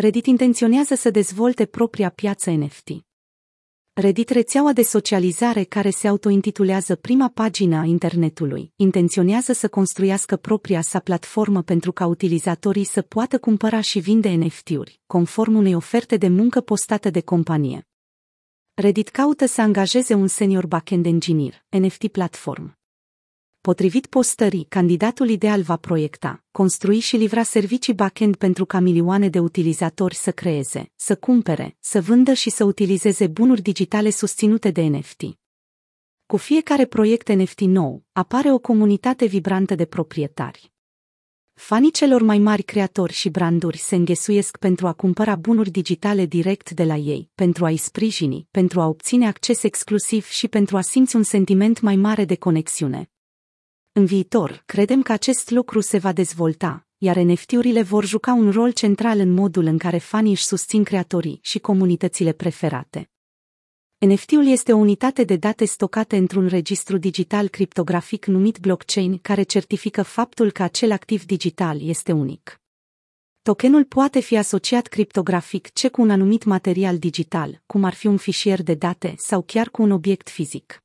Reddit intenționează să dezvolte propria piață NFT. Reddit, rețeaua de socializare care se autointitulează prima pagină a internetului, intenționează să construiască propria sa platformă pentru ca utilizatorii să poată cumpăra și vinde NFT-uri, conform unei oferte de muncă postată de companie. Reddit caută să angajeze un senior backend engineer, NFT platform. Potrivit postării, candidatul ideal va proiecta, construi și livra servicii backend pentru ca milioane de utilizatori să creeze, să cumpere, să vândă și să utilizeze bunuri digitale susținute de NFT. Cu fiecare proiect NFT nou, apare o comunitate vibrantă de proprietari. Fanii celor mai mari creatori și branduri se înghesuiesc pentru a cumpăra bunuri digitale direct de la ei, pentru a-i sprijini, pentru a obține acces exclusiv și pentru a simți un sentiment mai mare de conexiune. În viitor, credem că acest lucru se va dezvolta, iar NFT-urile vor juca un rol central în modul în care fanii își susțin creatorii și comunitățile preferate. NFT-ul este o unitate de date stocate într-un registru digital criptografic numit blockchain care certifică faptul că acel activ digital este unic. Tokenul poate fi asociat criptografic ce cu un anumit material digital, cum ar fi un fișier de date sau chiar cu un obiect fizic.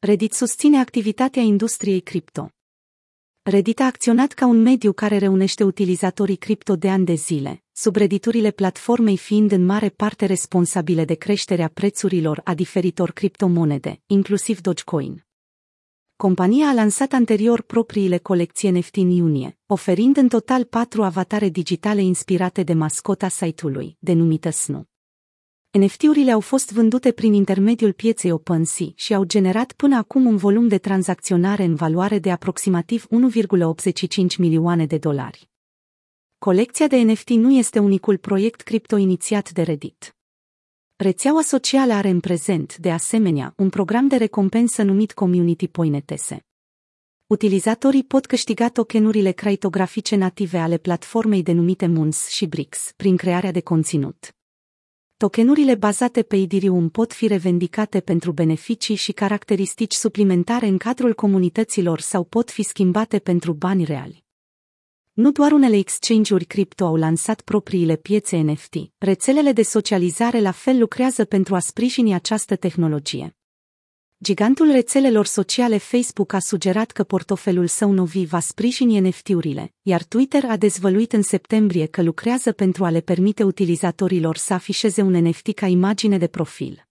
Reddit susține activitatea industriei cripto. Reddit a acționat ca un mediu care reunește utilizatorii cripto de ani de zile, subrediturile platformei fiind în mare parte responsabile de creșterea prețurilor a diferitor criptomonede, inclusiv Dogecoin. Compania a lansat anterior propriile colecții NFT în iunie, oferind în total patru avatare digitale inspirate de mascota site-ului, denumită Snu. NFT-urile au fost vândute prin intermediul pieței OpenSea și au generat până acum un volum de tranzacționare în valoare de aproximativ 1,85 milioane de dolari. Colecția de NFT nu este unicul proiect cripto inițiat de Reddit. Rețeaua socială are în prezent, de asemenea, un program de recompensă numit Community Points. Utilizatorii pot câștiga tokenurile criptografice native ale platformei denumite Moons și Brix prin crearea de conținut. Tokenurile bazate pe Idirium pot fi revendicate pentru beneficii și caracteristici suplimentare în cadrul comunităților sau pot fi schimbate pentru bani reali. Nu doar unele exchange-uri cripto au lansat propriile piețe NFT, rețelele de socializare la fel lucrează pentru a sprijini această tehnologie. Gigantul rețelelor sociale Facebook a sugerat că portofelul său novi va sprijini NFT-urile, iar Twitter a dezvăluit în septembrie că lucrează pentru a le permite utilizatorilor să afișeze un NFT ca imagine de profil.